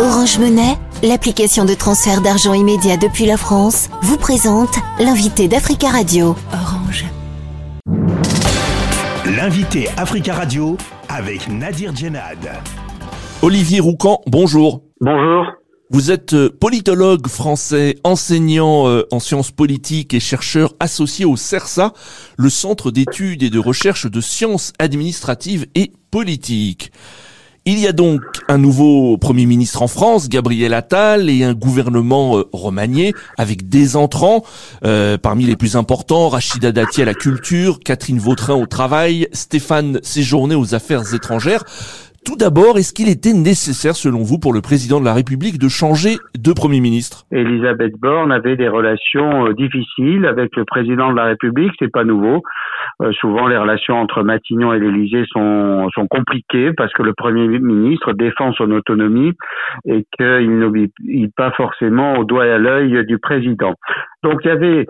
Orange Monnaie, l'application de transfert d'argent immédiat depuis la France, vous présente l'invité d'Africa Radio. Orange. L'invité Africa Radio avec Nadir Djenad. Olivier Roucan, bonjour. Bonjour. Vous êtes euh, politologue français, enseignant euh, en sciences politiques et chercheur associé au CERSA, le Centre d'études et de recherche de sciences administratives et politiques. Il y a donc un nouveau Premier ministre en France, Gabriel Attal, et un gouvernement euh, remanié avec des entrants, euh, parmi les plus importants, Rachida Dati à la culture, Catherine Vautrin au travail, Stéphane Séjourné aux affaires étrangères. Tout d'abord, est-ce qu'il était nécessaire, selon vous, pour le président de la République de changer de Premier ministre? Elisabeth Borne avait des relations euh, difficiles avec le président de la République, c'est pas nouveau. Euh, souvent, les relations entre Matignon et l'Élysée sont, sont compliquées parce que le Premier ministre défend son autonomie et qu'il n'obéit pas forcément au doigt et à l'œil du président. Donc, il y avait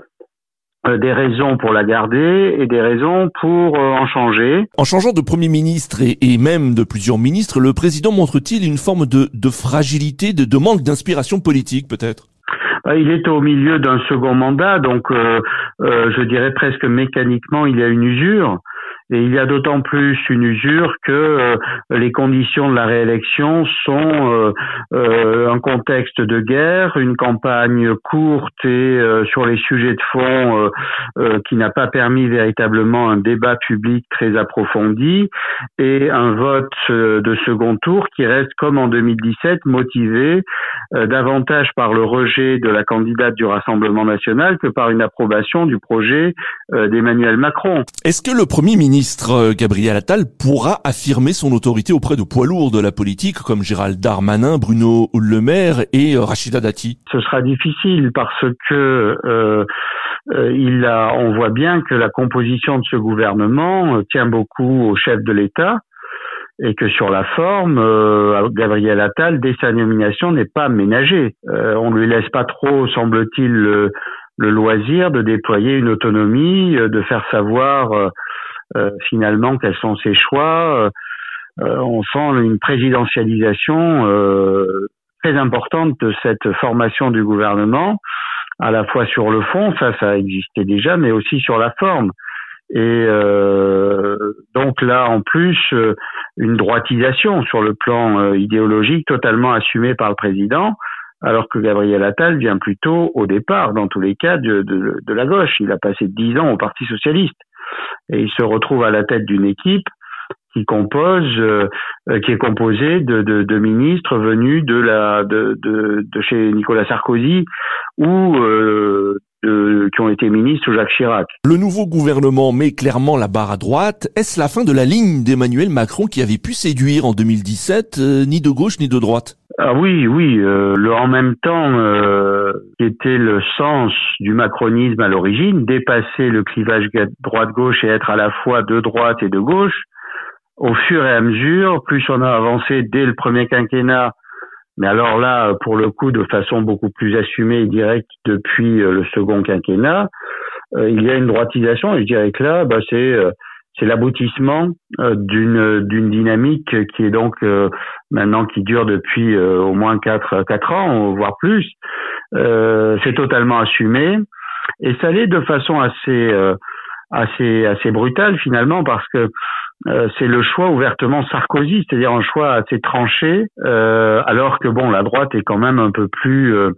des raisons pour la garder et des raisons pour euh, en changer. En changeant de Premier ministre et, même de plusieurs ministres, le président montre-t-il une forme de, fragilité, de, manque d'inspiration politique peut-être? Bah, il est au milieu d'un second mandat, donc euh, je dirais presque mécaniquement il y a une usure. Et il y a d'autant plus une usure que euh, les conditions de la réélection sont euh, euh, un contexte de guerre, une campagne courte et sur les sujets de fond qui n'a pas permis véritablement un débat public très approfondi et un vote de second tour qui reste comme en 2017 motivé davantage par le rejet de la candidate du Rassemblement national que par une approbation du projet d'Emmanuel Macron. Est-ce que le Premier ministre ministre euh, Gabriel Attal pourra affirmer son autorité auprès de poids lourds de la politique comme Gérald Darmanin, Bruno Le Maire et euh, Rachida Dati Ce sera difficile parce que euh, il a, on voit bien que la composition de ce gouvernement tient beaucoup au chef de l'État et que sur la forme, Gabriel Attal, dès sa nomination, n'est pas ménagé. on ne lui laisse pas trop, semble-t-il, le, loisir de déployer une autonomie, de faire savoir euh, finalement quels sont ses choix. Euh, euh, on sent une présidentialisation très importante de cette formation du gouvernement, à la fois sur le fond, ça, ça existait déjà, mais aussi sur la forme. Et donc là, en plus, une droitisation sur le plan idéologique totalement assumée par le président, alors que Gabriel Attal vient plutôt au départ, dans tous les cas, de, de, de la gauche. Il a passé dix ans au Parti socialiste et il se retrouve à la tête d'une équipe qui compose, euh, qui est composée de, ministres venus de chez Nicolas Sarkozy ou euh, qui ont été ministres Jacques Chirac. Le nouveau gouvernement met clairement la barre à droite. Est-ce la fin de la ligne d'Emmanuel Macron qui avait pu séduire en 2017, euh, ni de gauche ni de droite? Ah oui, oui, euh, le en même temps euh, était le sens du macronisme à l'origine, dépasser le clivage droite-gauche et être à la fois de droite et de gauche. Au fur et à mesure, plus on a avancé dès le premier quinquennat, mais alors là, pour le coup, de façon beaucoup plus assumée et directe depuis euh, le second quinquennat, euh, il y a une droitisation. Et je dirais que là, bah, c'est c'est l'aboutissement euh, d'une d'une dynamique qui est donc euh, maintenant qui dure depuis euh, au moins quatre quatre ans voire plus. C'est totalement assumé. Et ça l'est de façon assez assez assez brutale finalement parce que euh, c'est le choix ouvertement Sarkozy, c'est-à-dire un choix assez tranché, euh, alors que bon, la droite est quand même un peu plus euh,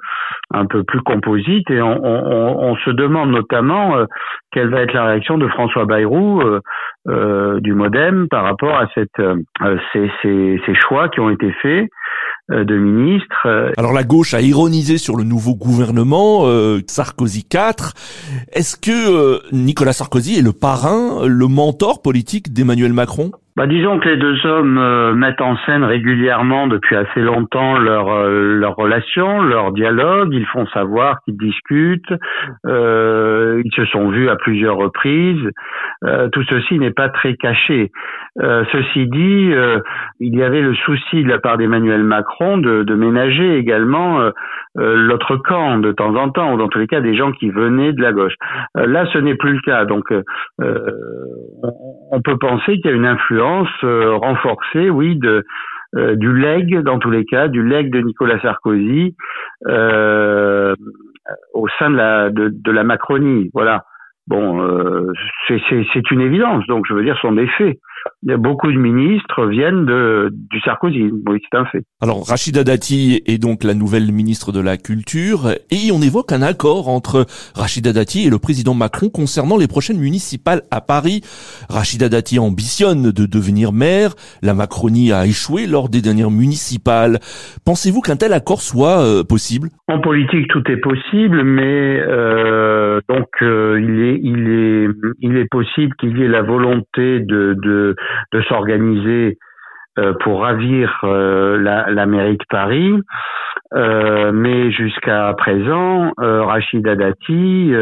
un peu plus composite et on, se demande notamment quelle va être la réaction de François Bayrou du MoDem par rapport à ces, ces choix qui ont été faits de ministres. Alors la gauche a ironisé sur le nouveau gouvernement Sarkozy 4. Est-ce que Nicolas Sarkozy est le parrain, le mentor politique d'Emmanuel Macron? Bah, disons que les deux hommes euh, mettent en scène régulièrement depuis assez longtemps leur euh, leur relation, leur dialogue. Ils font savoir qu'ils discutent. Euh, ils se sont vus à plusieurs reprises. tout ceci n'est pas très caché. ceci dit, il y avait le souci de la part d'Emmanuel Macron de, de ménager également l'autre camp de temps en temps, ou dans tous les cas des gens qui venaient de la gauche. là, ce n'est plus le cas. Donc, on, on peut penser qu'il y a une influence euh, renforcée, oui, de du legs dans tous les cas, du legs de Nicolas Sarkozy au sein de la de, la Macronie. Voilà. Bon, c'est une évidence. Donc, je veux dire, ce sont des faits beaucoup de ministres viennent de, du Sarkozy. Oui, c'est un fait. Alors, Rachida Dati est donc la nouvelle ministre de la Culture et on évoque un accord entre Rachida Dati et le président Macron concernant les prochaines municipales à Paris. Rachida Dati ambitionne de devenir maire. La Macronie a échoué lors des dernières municipales. Pensez-vous qu'un tel accord soit euh, possible? En politique, tout est possible, mais euh, donc euh, il est il est il est possible qu'il y ait la volonté de, de de, s'organiser euh, pour ravir euh, la, mairie de Paris. Euh, mais jusqu'à présent, Rachida Dati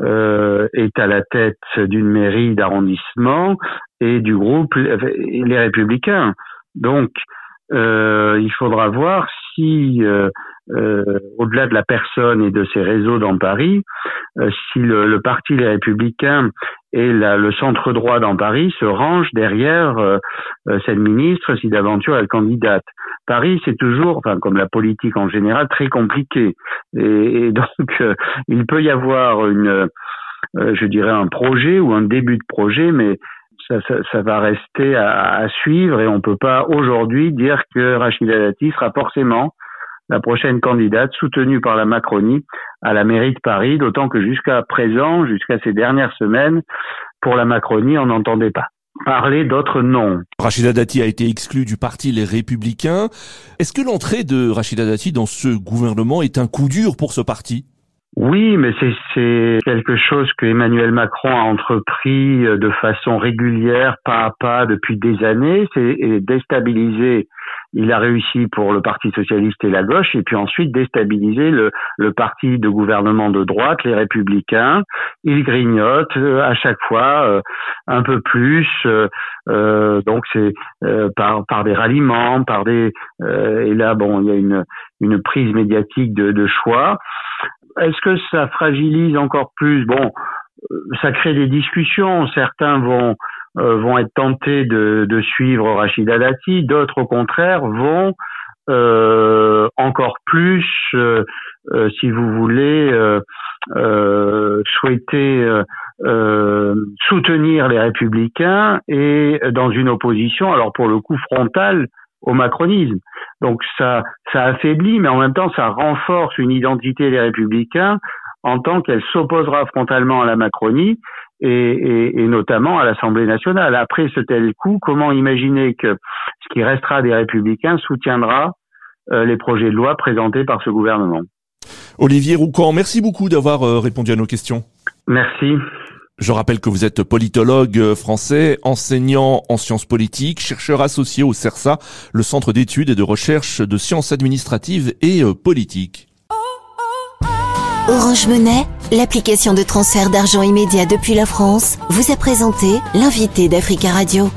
est à la tête d'une mairie d'arrondissement et du groupe Les Républicains. Donc, il faudra voir si euh, au-delà de la personne et de ses réseaux dans Paris, euh, si le, parti Les Républicains et le centre droit dans Paris se rangent derrière euh, cette ministre si d'aventure elle candidate. Paris, c'est toujours, enfin comme la politique en général, très compliqué. Et, donc, il peut y avoir une, je dirais, un projet ou un début de projet, mais ça, va rester à, suivre et on peut pas aujourd'hui dire que Rachida Dati sera forcément la prochaine candidate soutenue par la Macronie à la mairie de Paris, d'autant que jusqu'à présent, jusqu'à ces dernières semaines, pour la Macronie, on n'entendait pas parler d'autres noms. Rachida Dati a été exclue du parti Les Républicains. Est-ce que l'entrée de Rachida Dati dans ce gouvernement est un coup dur pour ce parti? Oui, mais c'est quelque chose que Emmanuel Macron a entrepris de façon régulière, pas à pas, depuis des années. C'est déstabiliser il a réussi pour le Parti socialiste et la gauche, et puis ensuite déstabiliser le, parti de gouvernement de droite, les républicains. Il grignote euh, à chaque fois euh, un peu plus, euh, donc c'est par, des ralliements, par des et là bon, il y a une, prise médiatique de, choix. Est-ce que ça fragilise encore plus? Bon, ça crée des discussions. Certains vont vont être tentés de, de suivre Rachida Dati, d'autres au contraire vont euh, encore plus, euh, si vous voulez, souhaiter soutenir les républicains et dans une opposition, alors pour le coup frontale, au macronisme. Donc ça, ça affaiblit, mais en même temps ça renforce une identité des républicains en tant qu'elle s'opposera frontalement à la Macronie et, et, notamment à l'Assemblée nationale. Après ce tel coup, comment imaginer que ce qui restera des républicains soutiendra euh, les projets de loi présentés par ce gouvernement? Olivier Roucan, merci beaucoup d'avoir euh, répondu à nos questions. Merci. Je rappelle que vous êtes politologue euh, français, enseignant en sciences politiques, chercheur associé au CERSA, le Centre d'études et de recherche de sciences administratives et politiques. Orange Monnaie, l'application de transfert d'argent immédiat depuis la France, vous a présenté l'invité d'Africa Radio.